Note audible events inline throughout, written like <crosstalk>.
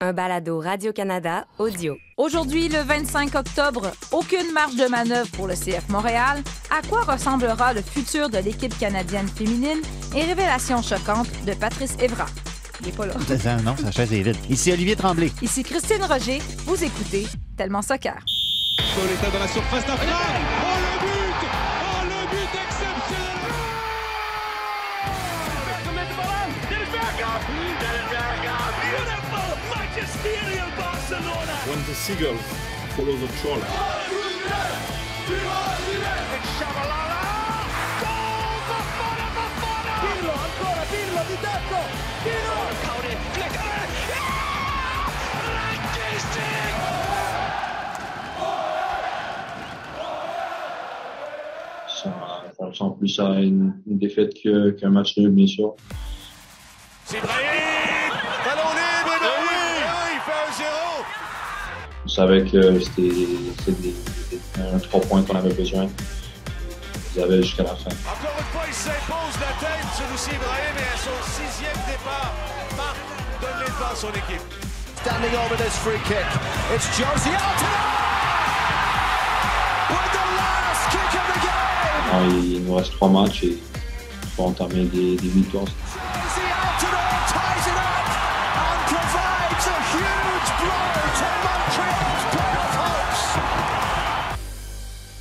un balado Radio-Canada audio. Aujourd'hui, le 25 octobre, aucune marge de manœuvre pour le CF Montréal. À quoi ressemblera le futur de l'équipe canadienne féminine? Et révélation choquante de Patrice Evra. Il n'est pas là. <laughs> Ça, non, sa chaise est vide. Ici Olivier Tremblay. Ici Christine Roger, vous écoutez Tellement Soccer. Pauletta dans la surface the seagull follows the trawler. Ça, ça ressemble plus à une, une défaite qu'un match nul, bien sûr. C'est Brahim Ballon libre et ben oui Ah, Il fait un zéro On savait que c'était un trois points qu'on avait besoin. Ils avaient jusqu'à la fin. Encore une fois, il s'impose la tête sur Lucie Ibrahim et à son sixième départ, Marc donne les devants à son équipe. Standing over this free kick. It's Josie Altidore with the last kick of the game. Alors, il nous reste trois matchs et il faut entamer des, des victoires.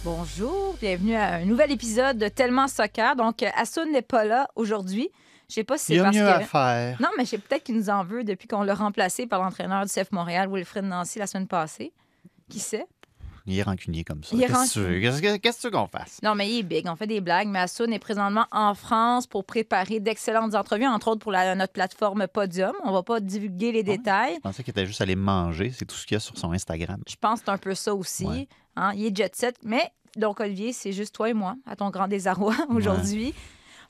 Bonjour, bienvenue à un nouvel épisode de Tellement Soccer. Donc, Assoun n'est pas là aujourd'hui. Je sais pas si Il y c'est a parce mieux que... à faire. Non, mais je sais peut-être qu'il nous en veut depuis qu'on l'a remplacé par l'entraîneur du CF Montréal, Wilfred Nancy, la semaine passée. Qui sait? Il est rancunier comme ça. Qu'est-ce que tu veux? Qu'on fasse? Non, mais il est big. On fait des blagues. Mais Assoun est présentement en France pour préparer d'excellentes entrevues, entre autres pour la- notre plateforme Podium. On va pas divulguer les détails. Je pensais qu'il était juste allé manger. C'est tout ce qu'il y a sur son Instagram. Je pense que c'est un peu ça aussi. Ouais. Hein, il est jet set. Mais, donc, Olivier, c'est juste toi et moi, à ton grand désarroi <laughs> aujourd'hui.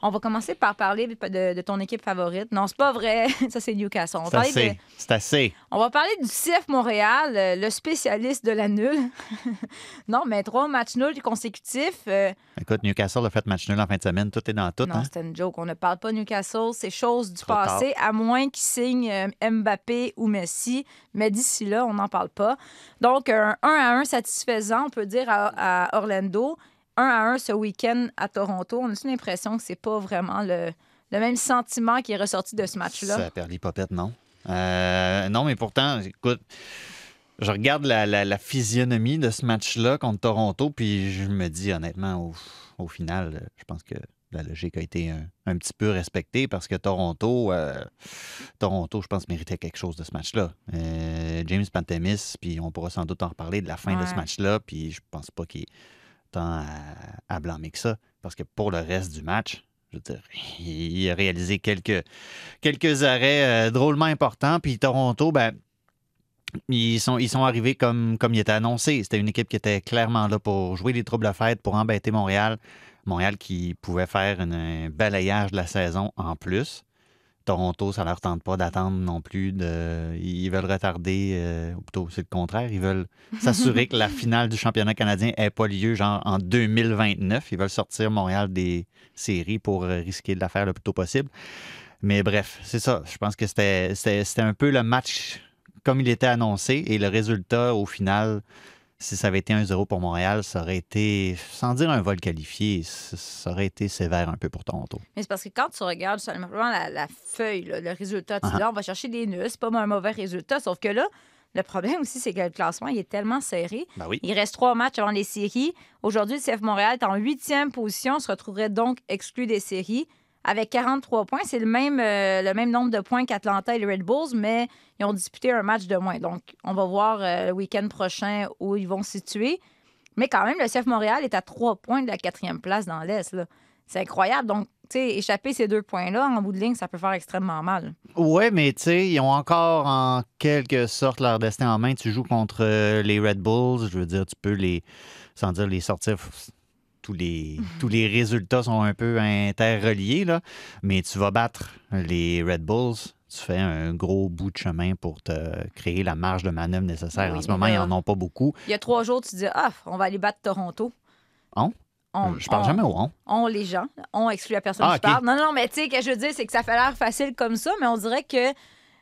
On va commencer par parler de, de ton équipe favorite. Non, c'est pas vrai. <laughs> Ça, c'est Newcastle. C'est de- assez. C'est assez. on va parler du CF Montréal, euh, le spécialiste de la nulle. <laughs> non, mais trois matchs nuls consécutifs. euh, Écoute, Newcastle a fait match nul en fin de semaine. Tout est dans tout. non, hein? c'était une joke. On ne parle pas Newcastle. C'est chose du Trop passé, à moins qu'ils signent euh, Mbappé ou Messi. Mais d'ici là, on n'en parle pas. Donc, un 1 à 1 satisfaisant, on peut dire, à, à Orlando. 1 à 1 ce week-end à Toronto. On a l'impression que c'est pas vraiment le, le même sentiment qui est ressorti de ce match-là? Ça perd l'hypopète, non. Euh, non, mais pourtant, écoute, je regarde la, la- la physionomie de ce match-là contre Toronto, puis je me dis honnêtement, au, au final, je pense que la logique a été un, un petit peu respectée parce que Toronto, euh, Toronto, je pense, méritait quelque chose de ce match-là. Euh, James Pantemis, puis on pourra sans doute en reparler de la fin de ce match-là, puis je pense pas qu'il tant à, à blâmer que ça, parce que pour le reste du match, je veux dire, il a réalisé quelques, arrêts euh, drôlement importants. Puis Toronto, ben, ils sont, arrivés comme, comme il était annoncé. C'était une équipe qui était clairement là pour jouer les troubles à fête, pour embêter Montréal. Montréal qui pouvait faire un balayage de la saison en plus. Toronto, ça leur tente pas d'attendre non plus. De... Ils veulent retarder, euh, ou plutôt c'est le contraire, ils veulent s'assurer que la <laughs> finale du championnat canadien n'ait pas lieu genre en 2029. Ils veulent sortir Montréal des séries pour euh, risquer de la faire le plus tôt possible. Mais bref, c'est ça. Je pense que c'était un peu le match comme il était annoncé et le résultat au final, si ça avait été 1-0 pour Montréal, ça aurait été, sans dire un vol qualifié, ça aurait été sévère un peu pour Toronto. Mais c'est parce que quand tu regardes seulement la, la feuille, là, le résultat, tu dis Ah. là, on va chercher des nuls, c'est pas un mauvais résultat. Sauf que là, le problème aussi, c'est que le classement, il est tellement serré. Ben oui. Il reste trois matchs avant les séries. Aujourd'hui, le CF Montréal est en huitième position, se retrouverait donc exclu des séries. Avec 43 points, c'est le même, euh, le même nombre de points qu'Atlanta et les Red Bulls, mais ils ont disputé un match de moins. Donc, on va voir euh, le week-end prochain où ils vont se situer. Mais quand même, le CF Montréal est à trois points de la quatrième place dans l'Est. C'est incroyable. Donc, tu sais, échapper ces deux points-là, en bout de ligne, ça peut faire extrêmement mal. Ouais, mais tu sais, ils ont encore en quelque sorte leur destin en main. Tu joues contre euh, les Red Bulls, je veux dire, tu peux les, sans dire les sortir, tous les, tous les résultats sont un peu interreliés, là, mais tu vas battre les Red Bulls. Tu fais un gros bout de chemin pour te créer la marge de manœuvre nécessaire. Oui, en ce moment, ils n'en ont pas beaucoup. Il y a trois jours, tu dis Ah, on va aller battre Toronto. On? On, je parle on- jamais au on. On, les gens. On exclut la personne Ah, qui parle. Non, non, mais tu sais, ce que je veux dire, c'est que ça fait l'air facile comme ça, mais on dirait que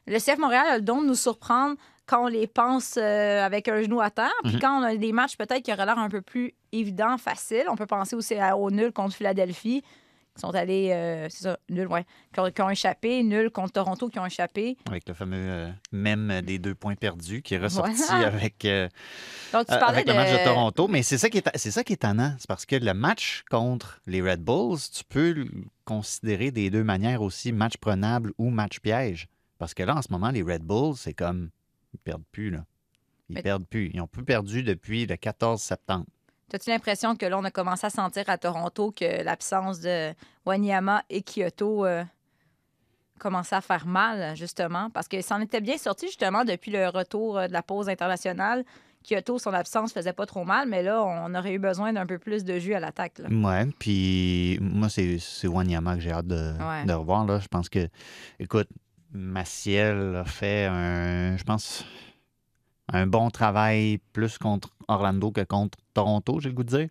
le CF Montréal a le don de nous surprendre quand on les pense euh, avec un genou à terre. Puis Mhm. quand on a des matchs peut-être qui auraient l'air un peu plus évidents, faciles. On peut penser aussi au nul contre Philadelphie, qui sont allés, euh, c'est ça, nul, ouais, qui ont, qui ont échappé, nul contre Toronto qui ont échappé. Avec le fameux euh, même des deux points perdus qui est ressorti Voilà. <laughs> avec, Donc, tu parlais avec le match de Toronto. Mais c'est ça qui est, c'est ça qui est étonnant. C'est parce que le match contre les Red Bulls, tu peux le considérer des deux manières aussi, match prenable ou match piège. Parce que là, en ce moment, les Red Bulls, c'est comme. Ils perdent plus, là. Ils Mais- perdent plus. Ils ont plus perdu depuis le 14 septembre. As-tu l'impression que là, on a commencé à sentir à Toronto que l'absence de Wanyama et Kyoto euh, commençait à faire mal, justement? Parce que ça en était bien sorti, justement, depuis le retour euh, de la pause internationale. Kyoto, son absence faisait pas trop mal, mais là, on aurait eu besoin d'un peu plus de jus à l'attaque. là. Ouais, puis moi, c'est c'est Wanyama que j'ai hâte de, Ouais. de revoir. Là. Je pense que, écoute, Maciel a fait un, je pense, un bon travail plus contre Orlando que contre Toronto, j'ai le goût de dire.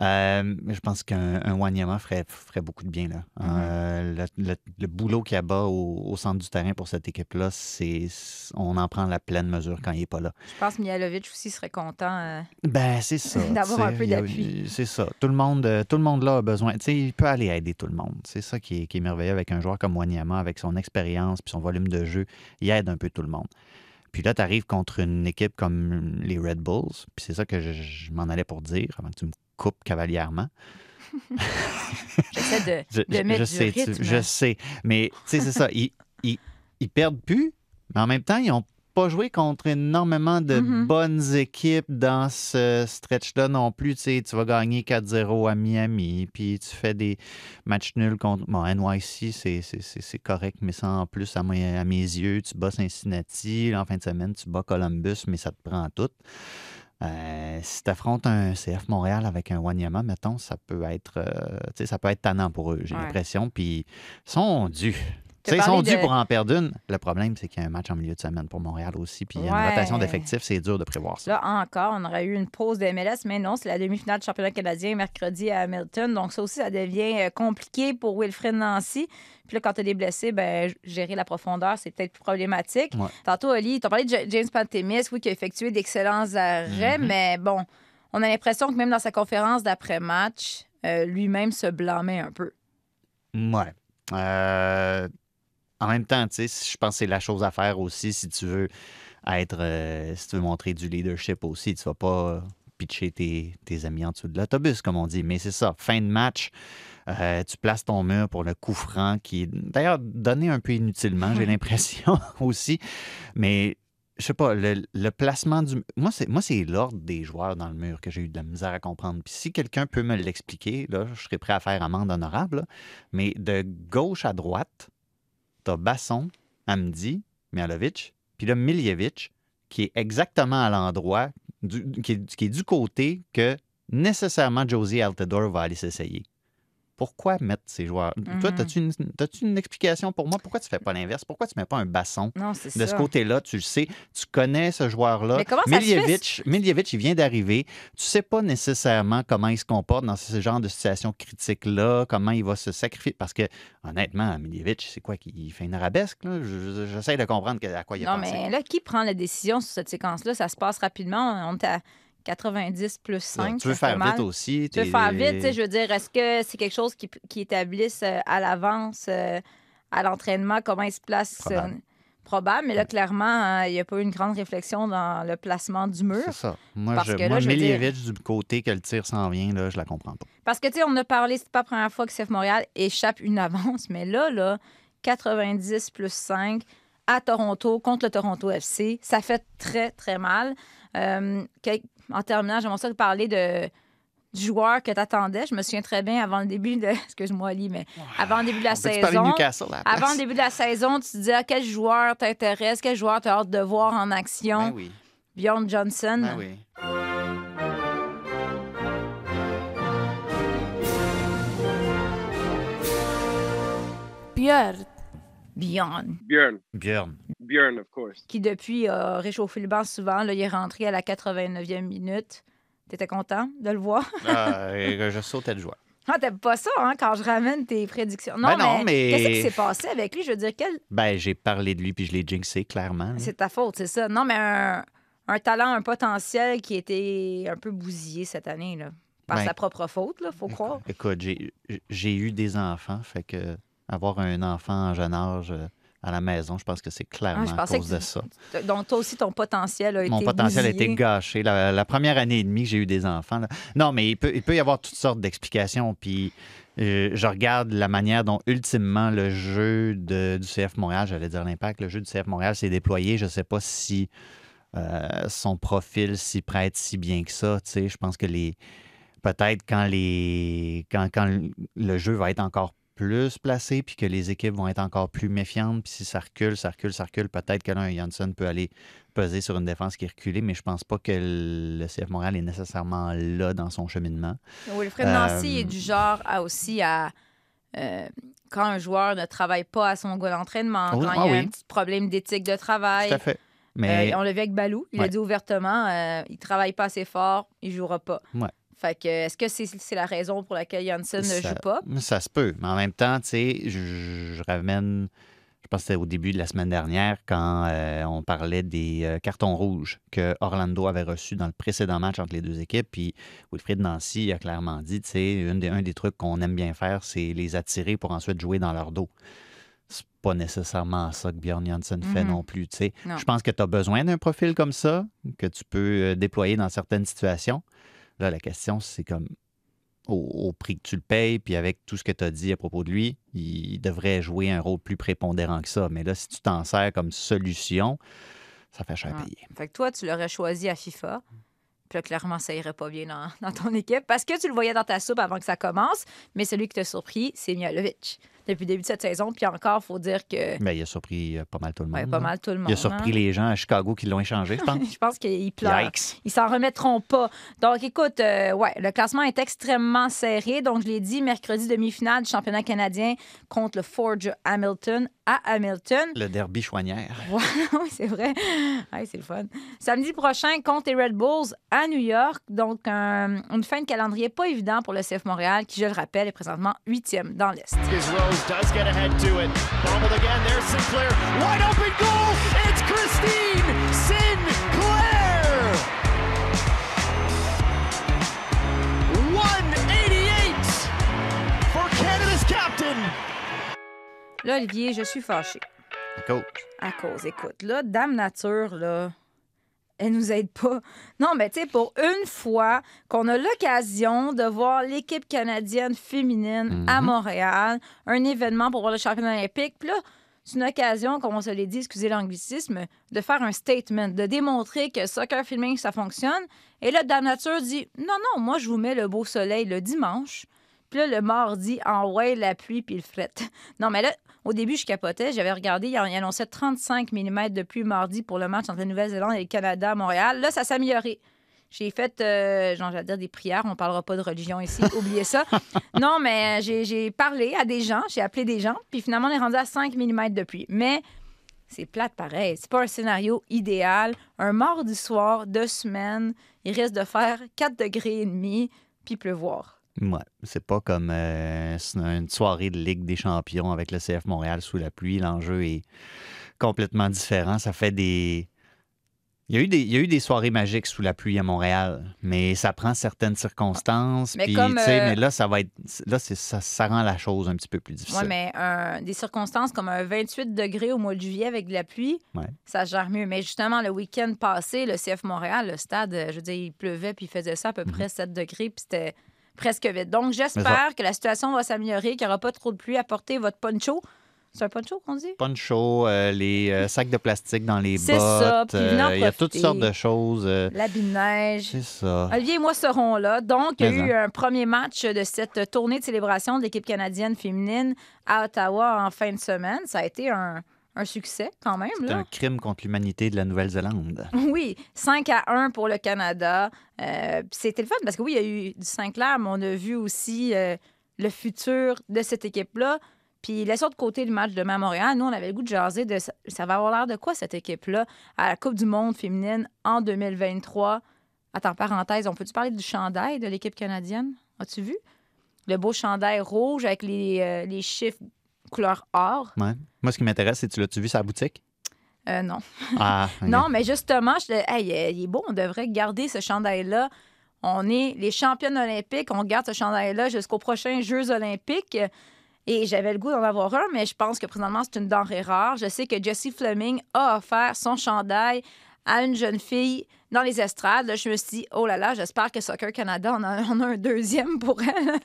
Euh, je pense qu'un un Wanyama ferait, ferait beaucoup de bien. Là. Euh, le, le- le boulot qu'il y a bas au, au centre du terrain pour cette équipe-là, c'est on en prend la pleine mesure quand il n'est pas là. Je pense que Mihalovic aussi serait content. euh, Ben, c'est ça. <laughs> D'avoir un peu d'appui. C'est ça. Tout le monde, tout le monde là a besoin. Il peut aller aider tout le monde. C'est ça qui est, qui est merveilleux avec un joueur comme Wanyama, avec son expérience puis son volume de jeu. Il aide un peu tout le monde. Puis là, tu arrives contre une équipe comme les Red Bulls. Puis c'est ça que je, je m'en allais pour dire avant que tu me coupes cavalièrement. <laughs> J'essaie Je, de, je- du sais, tu- rythme. je sais. Mais tu sais, c'est ça. Ils, ils, ils perdent plus, mais en même temps, ils n'ont pas joué contre énormément de Mhm. bonnes équipes dans ce stretch-là non plus. Tu sais, tu vas gagner 4-0 à Miami, puis tu fais des matchs nuls contre. Bon, NYC, c'est- correct, mais ça en plus, à mes, à mes yeux, tu bats Cincinnati. En fin de semaine, tu bats Columbus, mais ça te prend tout. Euh, si tu affrontes un CF Montréal avec un Wanyama, mettons, ça peut être euh, ça peut être tannant pour eux, j'ai Ouais. l'impression. Puis ils sont dus. Ils sont dus de- pour en perdre une. Le problème, c'est qu'il y a un match en milieu de semaine pour Montréal aussi. Puis il y a une rotation d'effectifs, c'est dur de prévoir ça. Là, encore, on aurait eu une pause de MLS, mais non, c'est la demi-finale du championnat canadien mercredi à Hamilton. Donc, ça aussi, ça devient euh, compliqué pour Wilfred Nancy. Puis là, quand tu as des blessés, ben, gérer la profondeur, c'est peut-être plus problématique. Ouais. Tantôt, Oli, tu as parlé de James Pantemis, oui, qui a effectué d'excellents arrêts, Mhm. mais bon, on a l'impression que même dans sa conférence d'après-match, euh, lui-même se blâmait un peu. Ouais. Euh, en même temps, tu sais, je pense que c'est la chose à faire aussi si tu veux être, euh, si tu veux montrer du leadership aussi. Tu vas pas euh, pitcher tes, tes amis en dessous de l'autobus, comme on dit. Mais c'est ça, fin de match, euh, tu places ton mur pour le coup franc qui est d'ailleurs donné un peu inutilement, j'ai l'impression <laughs> aussi. Mais je sais pas, le, le placement du. Moi, c'est moi, c'est l'ordre des joueurs dans le mur que j'ai eu de la misère à comprendre. Puis si quelqu'un peut me l'expliquer, là, je serais prêt à faire amende honorable. là. Mais de gauche à droite, t'as Basson, Amdi, Mialovic, puis là, Miljevic, qui est exactement à l'endroit, qui est du côté que nécessairement Josie Altador va aller s'essayer. Pourquoi mettre ces joueurs? Toi, Mhm. as-tu une, t'as-tu une explication pour moi? Pourquoi tu fais pas l'inverse? Pourquoi tu mets pas un basson Non, de ça. ce côté-là? Tu le sais, tu connais ce joueur-là. Mais comment ça se fait? Miljevic, Miljevic, il vient d'arriver. Tu sais pas nécessairement comment il se comporte dans ce genre de situation critique-là, comment il va se sacrifier. Parce que, honnêtement, Miljevic, c'est quoi? qu'il fait une arabesque? J'essaie de comprendre à quoi il a Non, pensé. mais là, qui prend la décision sur cette séquence-là? Ça se passe rapidement. On est à 90 plus 5. tu veux faire vite aussi. Tu veux faire vite, je veux dire, est-ce que c'est quelque chose qui, qui établissent euh, à l'avance euh, à l'entraînement, comment ils se placent? Probable. euh, probable, mais là, clairement, hein, il n'y a pas eu une grande réflexion dans le placement du mur. C'est ça. Moi, Parce je, que là, moi je veux dire- du côté que le tir s'en vient, là, je la comprends pas. Parce que, tu sais, on a parlé, c'est pas la première fois que CF Montréal échappe une avance, mais là, là, 90 plus 5 à Toronto contre le Toronto FC, ça fait très, très mal. Euh, en terminant, j'aimerais ça te parler de, du joueur que tu attendais. Je me souviens très bien avant le début de. <laughs> Excuse-moi, Ali, mais avant le début de la On de saison. Newcastle à la place? Avant le début de la saison, tu te disais ah, quel joueur t'intéresse, quel joueur tu as hâte de voir en action? Ben oui. Bjorn Johnson. Ben oui. Björn. Bjorn, Björn. Björn. Björn, of course. qui depuis a réchauffé le banc souvent. Là, il est rentré à la 89e minute. T'étais content de le voir? <laughs> Ah, et je sautais de joie. Ah, t'aimes pas ça, hein, quand je ramène tes prédictions. Non, Ben non, mais- Qu'est-ce qui s'est passé avec lui? Je veux dire, quel... Ben, j'ai parlé de lui puis je l'ai jinxé, clairement. c'est ta faute, c'est ça. Non, mais un, un talent, un potentiel qui était un peu bousillé cette année, là. Par Ben, sa propre faute, là, faut croire. Écoute, j'ai j'ai eu des enfants, fait que avoir un enfant en jeune âge euh, à la maison, je pense que c'est Ah, clairement à cause que de tu- ça. Donc, toi aussi, ton potentiel a été Mon potentiel a été gâché. La, la première année et demie que j'ai eu des enfants. là. Non, mais il peut, il peut y avoir toutes sortes d'explications. Puis euh, je regarde la manière dont, ultimement, le jeu de- du CF Montréal, j'allais dire l'impact, le jeu du CF Montréal s'est déployé. Je ne sais pas si euh, son profil s'y prête si bien que ça. tu sais. Je pense que les. Peut-être quand les. Quand, quand le jeu va être encore plus placé, puis que les équipes vont être encore plus méfiantes, puis si ça recule, ça recule, ça recule, peut-être que là, un Janssen peut aller peser sur une défense qui est reculée, mais je pense pas que le CF Montréal est nécessairement là dans son cheminement. Wilfred Euh, Nancy est du genre à aussi à. euh, quand un joueur ne travaille pas à son goût d'entraînement, quand ah il y a oui. un petit problème d'éthique de travail. Tout à fait. Mais Euh, on l'a vu avec Balou. Il a dit ouvertement euh, il travaille pas assez fort, il jouera pas. Ouais. Fait que, est-ce que c'est la raison pour laquelle Janssen ne joue pas? ça se peut. Mais en même temps, tu sais, je, je ramène, je pense que c'était au début de la semaine dernière, quand euh, on parlait des euh, cartons rouges que Orlando avait reçus dans le précédent match entre les deux équipes. Puis Wilfried Nancy a clairement dit, tu sais, une des- un des trucs qu'on aime bien faire, c'est les attirer pour ensuite jouer dans leur dos. C'est pas nécessairement ça que Bjorn Janssen fait Mhm. non plus. tu sais. Non. Je pense que tu as besoin d'un profil comme ça, que tu peux euh, déployer dans certaines situations. Là, la question, c'est comme au, au prix que tu le payes, puis avec tout ce que tu as dit à propos de lui, il devrait jouer un rôle plus prépondérant que ça. Mais là, si tu t'en sers comme solution, ça fait cher Ouais. payer. Fait que toi, tu l'aurais choisi à FIFA. Puis là, clairement, ça irait pas bien dans, <laughs> dans ton équipe parce que tu le voyais dans ta soupe avant que ça commence. Mais celui qui t'a surpris, c'est Mialovic. Depuis le début de cette saison. Puis encore, faut dire que. Mais il a surpris euh, pas mal tout le monde. Ouais, pas là. mal tout le monde. Il a surpris hein. les gens à Chicago qui l'ont échangé, je pense. <laughs> Je pense qu'ils pleurent. Yikes! Ils s'en remettront pas. Donc, écoute, euh, ouais, le classement est extrêmement serré. Donc, je l'ai dit, mercredi, demi-finale du championnat canadien contre le Forge Hamilton à Hamilton. Le derby chouanière. <laughs> Oui, c'est vrai. Ouais, c'est le fun. Samedi prochain, contre les Red Bulls à New York. Donc, un- une fin de calendrier pas évident pour le CF Montréal, qui, je le rappelle, est présentement huitième dans l'Est. As Rose does get ahead to it. Bobbled again. There's Sinclair. Wide open goal. It's Christine Sinclair. 188 for Canada's captain. Là, Olivier, je suis fâchée. Coach. À cause, écoute, là, Dame Nature, là, elle nous aide pas. Non, mais tu sais, pour une fois qu'on a l'occasion de voir l'équipe canadienne féminine à Mhm. Montréal, un événement pour voir le championnat olympique, puis là, c'est une occasion, comme on se l'est dit, excusez l'anglicisme, de faire un statement, de démontrer que soccer filming, ça fonctionne. Et là, Dame Nature dit Non, non, moi, je vous mets le beau soleil le dimanche. Puis là, le mardi, en ouais, la pluie puis le fret. <laughs> Non, mais là, au début, je capotais. J'avais regardé, il annonçait 35 mm de pluie mardi pour le match entre la Nouvelle-Zélande et le Canada à Montréal. Là, ça s'est amélioré. J'ai fait, euh, genre, j'allais dire des prières. On parlera pas de religion ici. <laughs> Oubliez ça. Non, mais euh, j'ai- j'ai parlé à des gens. J'ai appelé des gens. Puis finalement, on est rendu à 5 mm de pluie. Mais c'est plate pareil. C'est pas un scénario idéal. Un mardi soir, deux semaines, il risque de faire 4 degrés et demi puis pleuvoir. Ouais, c'est pas comme euh, une soirée de Ligue des champions avec le CF Montréal sous la pluie. L'enjeu est complètement différent. Ça fait des. Il y, a eu des, il y a eu des soirées magiques sous la pluie à Montréal, mais ça prend certaines circonstances. Mais puis, comme, tu sais, euh, mais là, ça va être. Là, c'est, ça, ça rend la chose un petit peu plus difficile. Oui, mais un- des circonstances comme un 28 degrés au mois de juillet avec de la pluie, Ouais. ça gère mieux. Mais justement, le week-end passé, le CF Montréal, le stade, euh, je veux dire, il pleuvait puis il faisait ça à peu près 7 degrés puis c'était presque vide. Donc, j'espère que la situation va s'améliorer, qu'il n'y aura pas trop de pluie. Apportez votre poncho. C'est un poncho qu'on dit? Poncho, euh, les euh, sacs de plastique dans les bottes. C'est ça, puis euh, il y a toutes sortes de choses. L'habit de neige. c'est ça. Olivier et moi serons là. Donc, il y a eu un premier match de cette tournée de célébration de l'équipe canadienne féminine à Ottawa en fin de semaine. Ça a été un, un succès quand même. C'est un crime contre l'humanité de la Nouvelle-Zélande. <laughs> Oui, 5 à 1 pour le Canada. Euh, C'était le fun parce que oui, il y a eu du Sinclair, mais on a vu aussi euh, le futur de cette équipe-là. Puis laissons de côté le match demain à Montréal. Nous, on avait le goût de jaser de ça, ça va avoir l'air de quoi cette équipe-là à la Coupe du Monde féminine en 2023. Attends, parenthèse, on peut-tu parler du chandail de l'équipe canadienne? As-tu vu? le beau chandail rouge avec les, euh, les chiffres couleur or. Ouais. Moi, ce qui m'intéresse, c'est tu l'as-tu vu sa boutique? Euh, non. Ah. <laughs> Non, mais justement, je, hey, euh, il est beau, on devrait garder ce chandail-là. On est les championnes olympiques, on garde ce chandail-là jusqu'aux prochains Jeux olympiques. Et j'avais le goût d'en avoir un, mais je pense que présentement, c'est une denrée rare. Je sais que Jessie Fleming a offert son chandail à une jeune fille dans les estrades. Je me suis dit, oh là là, j'espère que Soccer Canada en a, un deuxième pour elle.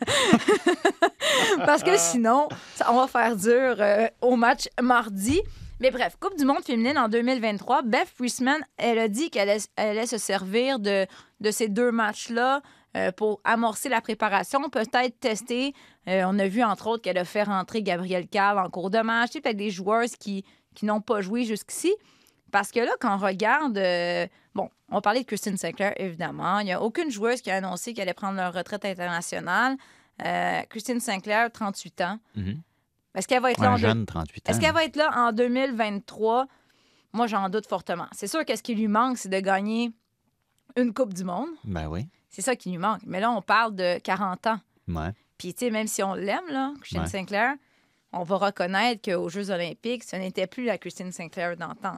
<laughs> Parce que sinon, on va faire dur euh, au match mardi. Mais bref, Coupe du monde féminine en 2023, Beth Priestman, elle a dit qu'elle allait, se servir de, de ces deux matchs-là euh, pour amorcer la préparation, peut-être tester. Euh, on a vu, entre autres, qu'elle a fait rentrer Gabrielle Carl en cours de match. Peut-être des joueuses qui, qui n'ont pas joué jusqu'ici. Parce que là, quand on regarde, euh, bon, on parlait de Christine Sinclair, évidemment. Il n'y a aucune joueuse qui a annoncé qu'elle allait prendre leur retraite internationale. Euh, Christine Sinclair, 38 ans. Mhm. Est-ce qu'elle va être là en deux- jeune, 38 ans. est-ce qu'elle va être là en 2023? Moi, j'en doute fortement. C'est sûr que ce qui lui manque, c'est de gagner une Coupe du Monde. Ben oui. C'est ça qui lui manque. Mais là, on parle de 40 ans. Ouais. Puis, tu sais, même si on l'aime, là, Christine Ouais. Sinclair, on va reconnaître qu'aux Jeux olympiques, ce n'était plus la Christine Sinclair d'antan.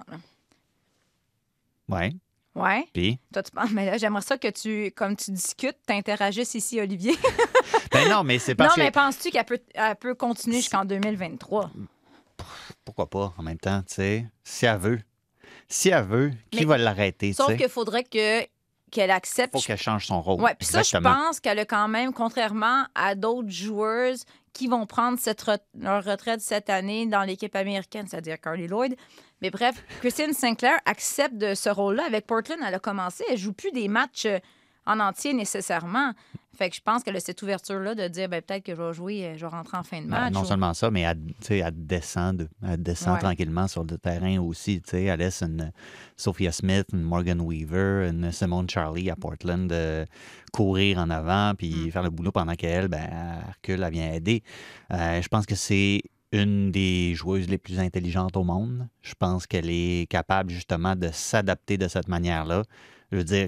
Ouais. Ouais. Puis, Toi, tu penses, mais là, j'aimerais ça que tu, comme tu discutes, t'interagisses ici, Olivier. <laughs> ben non, mais c'est non, parce mais que. penses-tu qu'elle peut, elle peut continuer jusqu'en 2023? Pourquoi pas, en même temps, tu sais, si elle veut. Si elle veut, qui Mais- va l'arrêter, Sauf qu'il faudrait que, qu'elle accepte. faut qu'elle change son rôle. Oui, puis ça, je pense qu'elle a quand même, contrairement à d'autres joueuses qui vont prendre leur retraite cette année dans l'équipe américaine, c'est-à-dire Carly Lloyd. Mais bref, Christine Sinclair accepte de ce rôle-là. Avec Portland, elle a commencé. Elle joue plus des matchs euh, en entier nécessairement. Fait que je pense qu'elle a cette ouverture-là de dire ben, peut-être que je vais jouer, euh, je vais rentrer en fin de Ben, match. non ou- seulement ça, mais elle, elle descend, de- elle descend Ouais. tranquillement sur le terrain aussi. Elle laisse une Sophia Smith, une Morgan Weaver, une Simone Charlie à Portland euh, courir en avant puis Mm. faire le boulot pendant qu'elle, ben, elle recule, elle vient aider. Euh, je pense que c'est une des joueuses les plus intelligentes au monde. Je pense qu'elle est capable justement de s'adapter de cette manière-là. Je veux dire,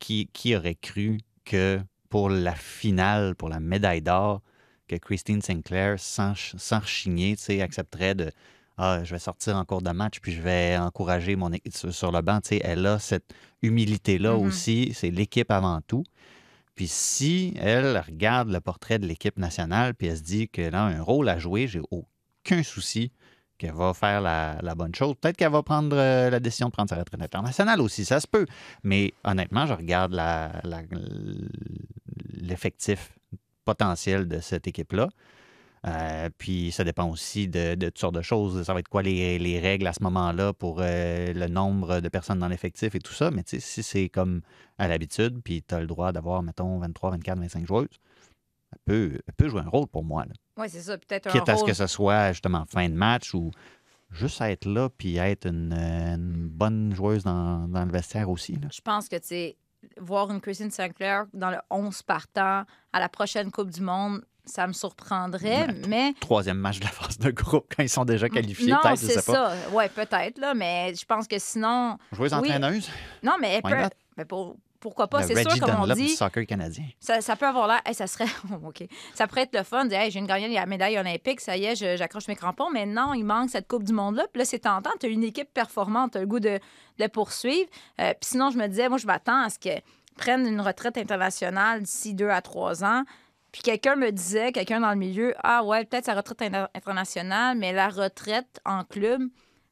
qui, qui aurait cru que pour la finale, pour la médaille d'or, que Christine Sinclair, sans, sans rechigner, accepterait de Ah, je vais sortir en cours de match, puis je vais encourager mon équipe sur, le banc. Elle a cette humilité-là Mhm. aussi. C'est l'équipe avant tout. Puis si elle regarde le portrait de l'équipe nationale, puis elle se dit qu'elle a un rôle à jouer, j'ai aucun souci qu'elle va faire la, bonne chose. Peut-être qu'elle va prendre euh, la décision de prendre sa retraite internationale aussi, ça se peut. Mais honnêtement, je regarde l'effectif potentiel de cette équipe-là. Euh, puis ça dépend aussi de, toutes sortes de choses. Ça va être quoi les, les règles à ce moment-là pour euh, le nombre de personnes dans l'effectif et tout ça. Mais si c'est comme à l'habitude, puis tu as le droit d'avoir, mettons, 23, 24, 25 joueuses, elle peut, elle peut jouer un rôle pour moi. Oui, c'est ça. Peut-être un Quitte à ce rôle- que ce soit justement fin de match ou juste être là puis être une, une bonne joueuse dans, dans le vestiaire aussi. là. Je pense que, tu sais, voir une Christine Sinclair dans le 11 partant à la prochaine Coupe du Monde, ça me surprendrait, Ouais, mais... Troisième match de la phase de groupe quand ils sont déjà qualifiés, peut-être, je c'est sais pas. Oui, peut-être, là, mais je pense que sinon... Joueuse Oui. entraîneuse, Non, mais elle peut... not? mais pour- Pourquoi pas? C'est sûr, comme on du dit, soccer canadien. ça, ça peut avoir l'air... Hey, ça serait... <laughs> OK. Ça pourrait être le fun de dire, hey, j'ai une gagnée la médaille olympique, ça y est, j'accroche mes crampons, mais non, il manque cette Coupe du Monde-là. Puis là, c'est tentant. Tu as une équipe performante, tu as le goût de, poursuivre. Euh, Puis sinon, je me disais, moi, je m'attends à ce qu'elle prenne une retraite internationale d'ici deux à trois ans. Puis quelqu'un me disait, quelqu'un dans le milieu, ah ouais, peut-être sa retraite inter- internationale, mais la retraite en club,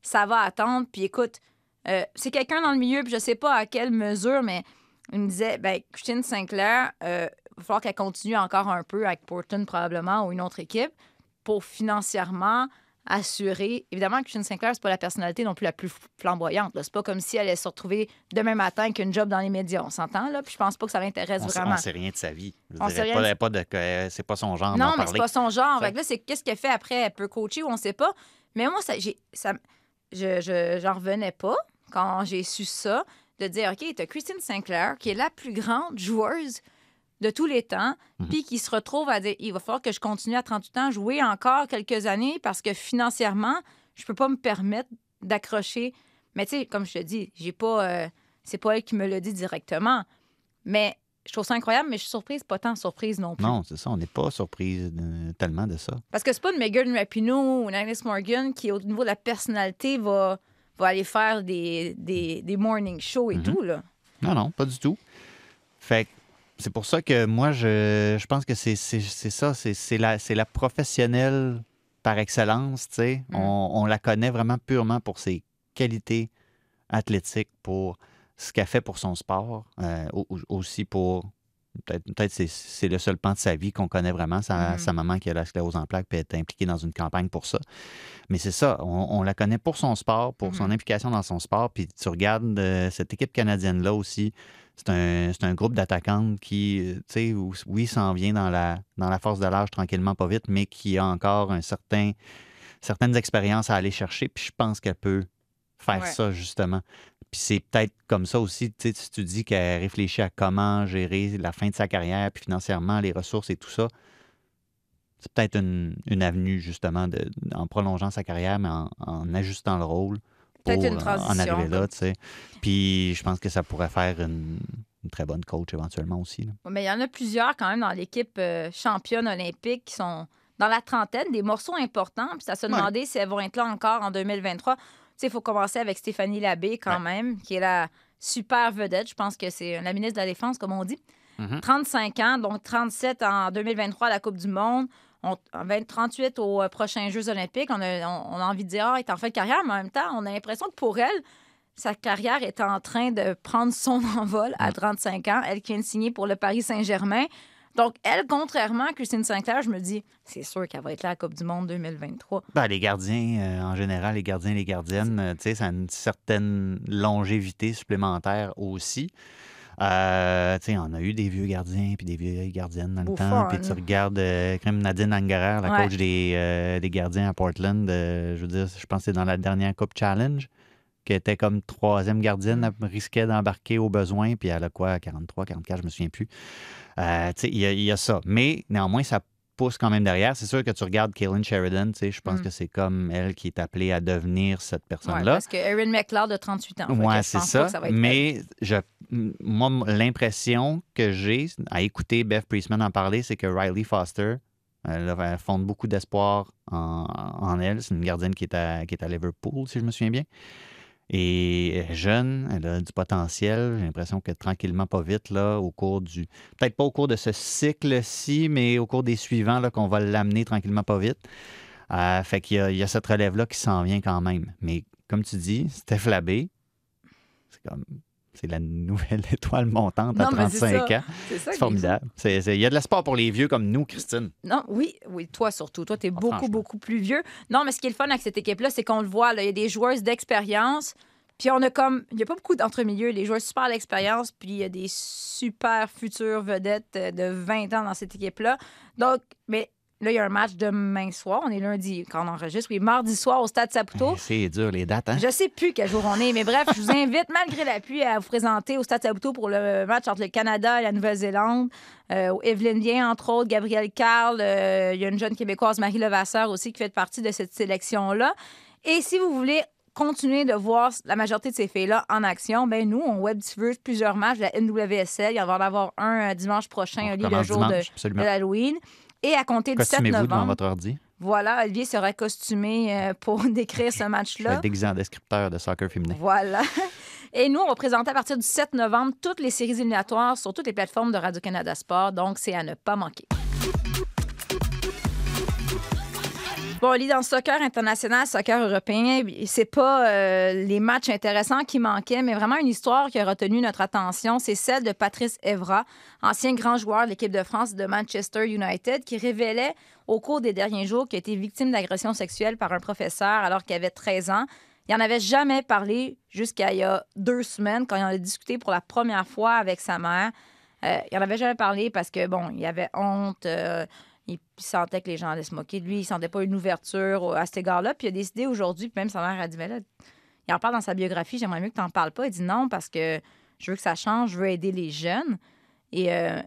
ça va attendre. Puis écoute, euh, c'est quelqu'un dans le milieu, puis je sais pas à quelle mesure, mais il me disait, ben, Christine Sinclair, euh, il va falloir qu'elle continue encore un peu avec Portland probablement ou une autre équipe pour financièrement assurer. Évidemment, Christine Sinclair, c'est pas la personnalité non plus la plus flamboyante. C'est pas comme si elle allait se retrouver demain matin avec une job dans les médias. On s'entend, là? Puis je pense pas que ça l'intéresse vraiment. on sait rien de sa vie. Je veux On dire, sait elle rien pas- de- pas de- que- c'est pas son genre Non, mais c'est pas son genre. Fait- là, c'est qu'est-ce qu'elle fait après? Elle peut coacher ou on sait pas. Mais moi, ça, j'ai, ça, je, je- j'en revenais pas quand j'ai su ça, de dire, OK, t'as Christine Sinclair, qui est la plus grande joueuse de tous les temps, Mhm. puis qui se retrouve à dire, il va falloir que je continue à 38 ans, jouer encore quelques années parce que financièrement, je peux pas me permettre d'accrocher. Mais tu sais, comme je te dis, j'ai pas, euh, c'est pas elle qui me l'a dit directement. Mais je trouve ça incroyable, mais je suis surprise, pas tant surprise non plus. Non, c'est ça. On n'est pas surprise de- tellement de ça. Parce que c'est pas une Megan Rapinoe ou une Agnes Morgan qui, au niveau de la personnalité, va, va aller faire des, des, des morning shows et Mhm. tout. Là. Non, non, pas du tout. Fait c'est pour ça que moi, je, je pense que c'est ça. C'est la, c'est la professionnelle par excellence. tu sais. Mm. On, on la connaît vraiment purement pour ses qualités athlétiques, pour ce qu'elle fait pour son sport, euh, au- au- aussi pour. Peut-être peut c'est c'est le seul pan de sa vie qu'on connaît vraiment, sa, Mhm. sa maman qui a la sclérose en plaques puis est impliquée dans une campagne pour ça. Mais c'est ça, on, on la connaît pour son sport, pour son Mhm. implication dans son sport. Puis tu regardes euh, cette équipe canadienne-là aussi, c'est un, c'est un groupe d'attaquantes qui, euh, tu sais, oui, s'en vient dans la, dans la force de l'âge tranquillement, pas vite, mais qui a encore un certain, certaines expériences à aller chercher. Puis je pense qu'elle peut faire Ouais. ça, justement. Puis c'est peut-être comme ça aussi, tu sais, si tu dis qu'elle réfléchit à comment gérer la fin de sa carrière, puis financièrement, les ressources et tout ça, c'est peut-être une, une avenue, justement, de, en prolongeant sa carrière, mais en, en ajustant le rôle pour Peut-être une en transition, arriver là, là. tu sais. Puis je pense que ça pourrait faire une, une très bonne coach éventuellement aussi. là. Ouais, Mais il y en a plusieurs quand même dans l'équipe euh, championne olympique qui sont dans la trentaine, des morceaux importants. Puis ça se Ouais. demandait si elles vont être là encore en 2023. Tu sais, il faut commencer avec Stéphanie Labbé quand même, qui est la super vedette. Je pense que c'est la ministre de la Défense, comme on dit. Mhm. 35 ans, donc 37 en 2023 à la Coupe du Monde. On, en 20 38 aux euh, prochains Jeux olympiques. On a, on- on a envie de dire, ah, elle est en fin de carrière, mais en même temps, on a l'impression que pour elle, sa carrière est en train de prendre son <laughs> envol à 35 ans. Elle qui vient de signer pour le Paris Saint-Germain. Donc, elle, contrairement à Christine Sinclair, je me dis, c'est sûr qu'elle va être là à la Coupe du Monde 2023. Ben, les gardiens, euh, en général, les gardiens et les gardiennes, euh, tu sais, ça a une certaine longévité supplémentaire aussi. Euh, tu sais, on a eu des vieux gardiens puis des vieilles gardiennes dans le temps. Puis tu hein. regardes euh, comme Nadine Angerer, la Ouais. coach des, euh, des gardiens à Portland. je veux dire, je pense que c'est dans la dernière Coupe Challenge, qui était comme troisième gardienne, elle risquait d'embarquer au besoin. Puis elle a quoi, 43, 44, je me souviens plus. Euh, il y, a- y a ça. Mais néanmoins, ça pousse quand même derrière. C'est sûr que tu regardes Kaylin Sheridan, je pense Mm. que c'est comme elle qui est appelée à devenir cette Ouais, personne-là. parce que Erin McLeod de 38 ans. Je c'est ça. Mais je, moi, l'impression que j'ai à écouter Beth Priestman en parler, c'est que Riley Foster, elle, a- elle fonde beaucoup d'espoir en, en elle. C'est une gardienne qui est, à, qui est à Liverpool, si je me souviens bien. Et jeune, elle a du potentiel. J'ai l'impression que tranquillement, pas vite, là, au cours du. Peut-être pas au cours de ce cycle-ci, mais au cours des suivants, là, qu'on va l'amener tranquillement, pas vite. Euh, fait qu'il y a, il y a cette relève-là qui s'en vient quand même. Mais comme tu dis, Steph Labbé, c'est comme. C'est la nouvelle <laughs> étoile montante à Non, c'est 35 ça. ans. C'est formidable. Il y a de l'espoir pour les vieux comme nous, Christine. Non, oui, oui, toi surtout. Toi, tu es beaucoup, Ah, franchement. beaucoup plus vieux. Non, mais ce qui est le fun avec cette équipe-là, c'est qu'on le voit, il y a des joueuses d'expérience. Puis on a comme. Il n'y a pas beaucoup d'entre-milieux. Les joueurs super d'expérience, puis il y a des super futures vedettes euh, de 20 ans dans cette équipe-là. Donc, mais là, il y a un match demain soir. On est lundi quand on enregistre. Oui, mardi soir au Stade Saputo. Eh, C'est dur, les dates, hein? Je sais plus quel jour on est, mais bref, je vous invite, malgré la pluie, à vous présenter au Stade Saputo pour le match entre le Canada et la Nouvelle-Zélande. Euh, Evelyne Vien, entre autres, Gabrielle Carl. euh, Il y a une jeune Québécoise, Marie Levasseur, aussi, qui fait partie de cette sélection-là. Et si vous voulez continuer de voir la majorité de ces filles-là en action, ben nous, on web diffuse plusieurs matchs de la NWSL. Il va y en avoir un euh, dimanche prochain, On Oli, le jour de, dimanche, de l'Halloween. Et à compter du 7 Costumez-vous devant novembre, votre ordi? voilà, Olivier sera costumé euh, pour <laughs> décrire ce match-là. être déguisé en descripteur de soccer féminin. Voilà. <laughs> Et nous, on va présenter à partir du 7 novembre toutes les séries éliminatoires sur toutes les plateformes de Radio-Canada Sport. Donc, c'est à ne pas manquer. Bon, Oli, dans le soccer international, soccer européen, c'est pas euh, les matchs intéressants qui manquaient, mais vraiment une histoire qui a retenu notre attention. C'est celle de Patrice Evra, ancien grand joueur de l'équipe de France de Manchester United, qui révélait au cours des derniers jours qu'il a été victime d'agression sexuelle par un professeur alors qu'il avait 13 ans. Il n'en avait jamais parlé jusqu'à il y a deux semaines, quand il en a discuté pour la première fois avec sa mère. Euh, il n'en avait jamais parlé parce que, bon, il avait honte. euh, il sentait que les gens allaient se moquer de lui. Il sentait pas une ouverture à cet égard-là. Puis il a décidé aujourd'hui, puis même sa mère a dit, mais là, il en parle dans sa biographie, j'aimerais mieux que tu n'en parles pas. Il dit non parce que je veux que ça change, je veux aider les jeunes. Et euh,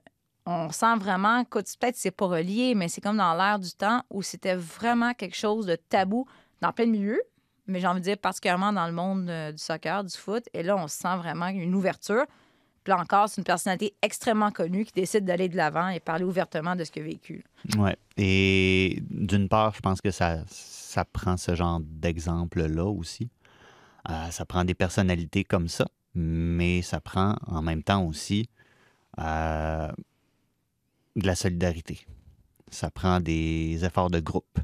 on sent vraiment, peut-être c'est pas relié, mais c'est comme dans l'air du temps où c'était vraiment quelque chose de tabou dans plein milieu, mais j'ai envie de dire particulièrement dans le monde euh, du soccer, du foot. Et là, on sent vraiment une ouverture. Puis c'est une personnalité extrêmement connue qui décide d'aller de l'avant et parler ouvertement de ce qu'il a vécu. Ouais. Et d'une part, je pense que ça, ça prend ce genre d'exemple-là aussi. Euh, ça prend des personnalités comme ça, mais ça prend en même temps aussi euh, de la solidarité. Ça prend des efforts de groupe.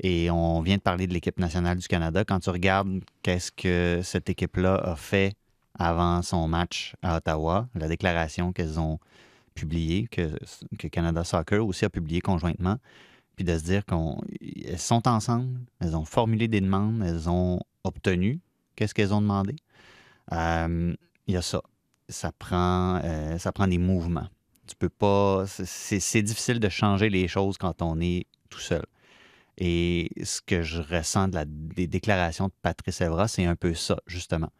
Et on vient de parler de l'équipe nationale du Canada. Quand tu regardes qu'est-ce que cette équipe-là a fait avant son match à Ottawa, la déclaration qu'elles ont publiée, que, Canada Soccer aussi a publié conjointement, puis de se dire qu'elles sont ensemble, elles ont formulé des demandes, elles ont obtenu qu'est-ce qu'elles ont demandé. Euh, Il y a ça. Ça prend, euh, ça prend des mouvements. Tu peux pas. C'est c'est difficile de changer les choses quand on est tout seul. Et ce que je ressens de la, des déclarations de Patrice Evra, c'est un peu ça, justement.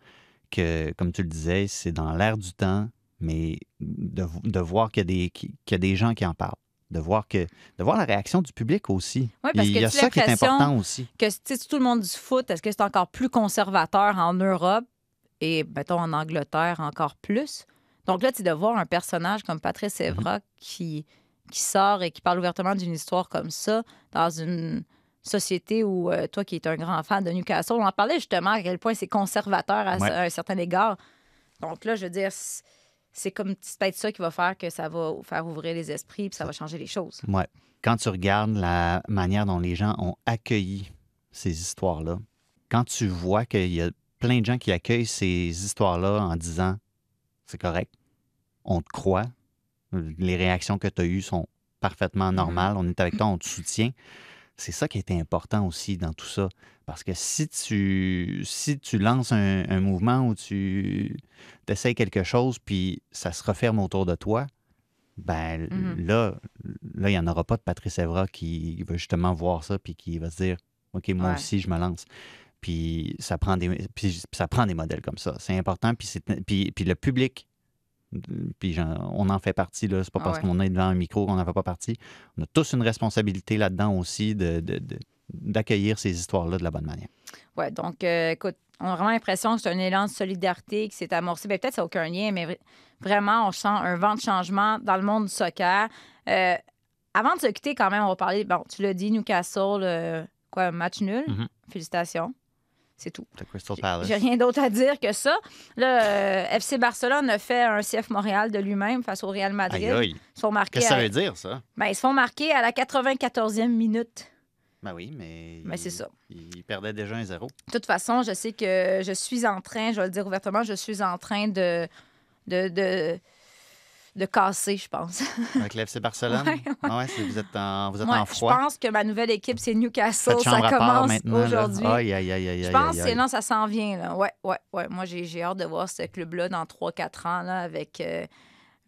Que, comme tu le disais, c'est dans l'air du temps, mais de, de voir qu'il y, a des- qu'il y a des gens qui en parlent. De voir, que, de voir la réaction du public aussi. Oui, parce Il que y a tu ça qui est important aussi. Que tout le monde du foot, est-ce que c'est encore plus conservateur en Europe et, mettons, en Angleterre encore plus? Donc là, tu de voir un personnage comme Patrice Evra qui, qui sort et qui parle ouvertement d'une histoire comme ça dans une société où, euh, toi qui es un grand fan de Newcastle, on en parlait justement à quel point c'est conservateur à, Ouais. à un certain égard. Donc là, je veux dire, c'est- comme c'est peut-être ça qui va faire que ça va faire ouvrir les esprits puis ça va changer les choses. Ouais. Quand tu regardes la manière dont les gens ont accueilli ces histoires-là, quand tu vois qu'il y a plein de gens qui accueillent ces histoires-là en disant c'est correct, on te croit, les réactions que tu as eues sont parfaitement normales, on est avec toi, on te soutient. C'est ça qui était important aussi dans tout ça. Parce que si tu, si tu lances un, un mouvement où tu essaies quelque chose, puis ça se referme autour de toi, ben Mhm. là, là, il n'y en aura pas de Patrice Evra qui va justement voir ça puis qui va se dire OK, moi Ouais. aussi, je me lance. Puis ça prend des, puis ça prend des modèles comme ça. C'est important. Puis, c'est- puis, puis le public, puis on en fait partie. là. C'est pas Ah parce ouais. qu'on est devant un micro qu'on n'en fait pas partie. On a tous une responsabilité là-dedans aussi de, d'accueillir ces histoires-là de la bonne manière. Ouais, donc, euh, écoute, on a vraiment l'impression que c'est un élan de solidarité qui s'est amorcé. Ben, peut-être que ça n'a aucun lien, mais vra- vraiment, on sent un vent de changement dans le monde du soccer. Euh, avant de se quitter, quand même, on va parler. Bon, tu l'as dit, Newcastle, euh, quoi, match nul? Mhm. Félicitations. C'est tout. J'ai- rien d'autre à dire que ça. Là, euh, FC Barcelone a fait un CF Montréal de lui-même face au Real Madrid. Aïe, aïe. Ils, se font marquer Qu'est-ce que ça veut dire, ça? Ben, ils se font marquer à la 94e minute. Ben oui, mais. Ben, c'est ça. Il perdait déjà un zéro. De toute façon, je sais que je suis en train, je vais le dire ouvertement, je suis en train de, de, de, de casser, je pense. <laughs> Avec l'FC Barcelone? Ouais, ouais. Ah ouais, vous êtes en, vous êtes Ouais, en je froid. pense que ma nouvelle équipe, c'est Newcastle. Ça commence aujourd'hui. Aïe, aïe, aïe, aïe, Je pense que non, ça s'en vient. Là. Ouais, ouais, ouais. Moi, j'ai hâte de voir ce club-là dans 3-4 ans là, avec euh,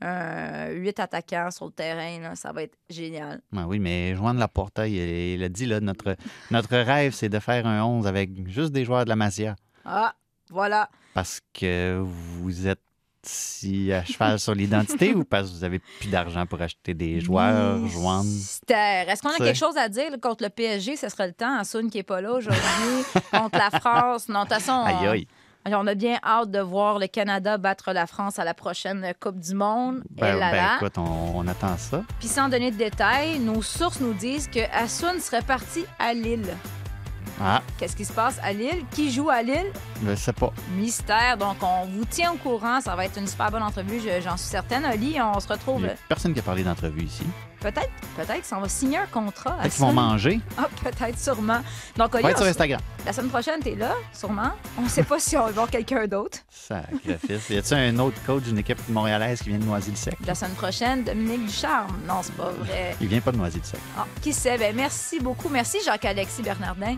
un- huit attaquants sur le terrain. Là. Ça va être génial. Ben oui, mais Joan Laporta, il, il a dit, là, notre, notre rêve, c'est de faire un 11 avec juste des joueurs de la Masia. Ah, voilà. Parce que vous êtes si à cheval sur l'identité ou parce que vous avez plus d'argent pour acheter des joueurs. Est-ce qu'on a quelque chose à dire contre le PSG? Ce serait le temps. Assoun qui n'est pas là aujourd'hui. <laughs> contre la France. Non, de toute façon, on, Aïe, aïe. on a bien hâte de voir le Canada battre la France à la prochaine Coupe du Monde. Et Ben, là ben, là. écoute, on, on attend ça. Puis sans donner de détails, nos sources nous disent que Assoun serait parti à Lille. Ah, Qu'est-ce qui se passe à Lille? Qui joue à Lille? je sais pas. Mystère. Donc, on vous tient au courant. Ça va être une super bonne entrevue, je- j'en suis certaine. Oli, on se Il retrouve n'y a personne qui a parlé d'entrevue ici. peut-être, peut-être qu'on va signer un contrat. Peut-être qu'ils vont manger. Ah, peut-être, sûrement. Donc, On Oli, va être on sur Instagram. la semaine prochaine, t'es là, sûrement. On ne sait pas <laughs> si on va voir quelqu'un d'autre. Sacrifice. Y a-t-il un autre coach d'une équipe montréalaise qui vient de Noisy-le-Sec? La semaine prochaine, Dominique Ducharme. Non, c'est pas vrai. Il vient pas de Noisy-le-Sec. Ah, qui sait? Ben, merci beaucoup. Merci Jacques-Alexis Bernardin,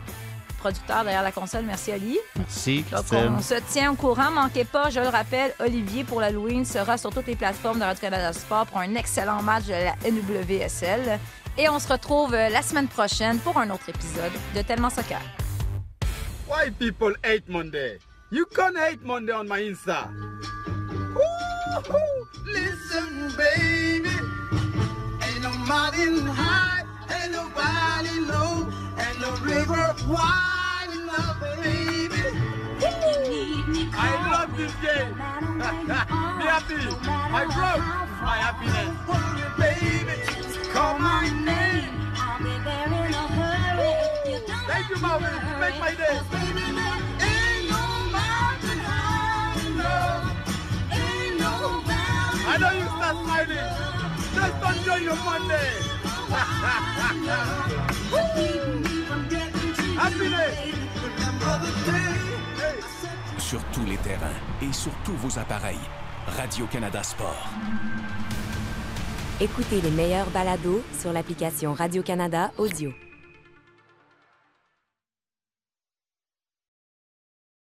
producteur derrière la console. Merci, Ali. Merci, Donc, Christine. on se tient au courant. Manquez pas, je le rappelle, Olivier pour l'Halloween sera sur toutes les plateformes de Radio-Canada Sport pour un excellent match de la NWSL. Et on se retrouve euh, la semaine prochaine pour un autre épisode de Tellement Soccer. White people hate Monday? You can hate Monday on my Insta. Listen, baby. Ain't no mountain high, ain't nobody low, ain't no river wide this <laughs> game. Me happy. My growth, my happiness. Baby, call my name. Thank you, Mama. Make my day. I know you start smiling. Just enjoy your Monday. <laughs> Happiness. Sur tous les terrains et sur tous vos appareils. Radio-Canada Sport. Écoutez les meilleurs balados sur l'application Radio-Canada Audio.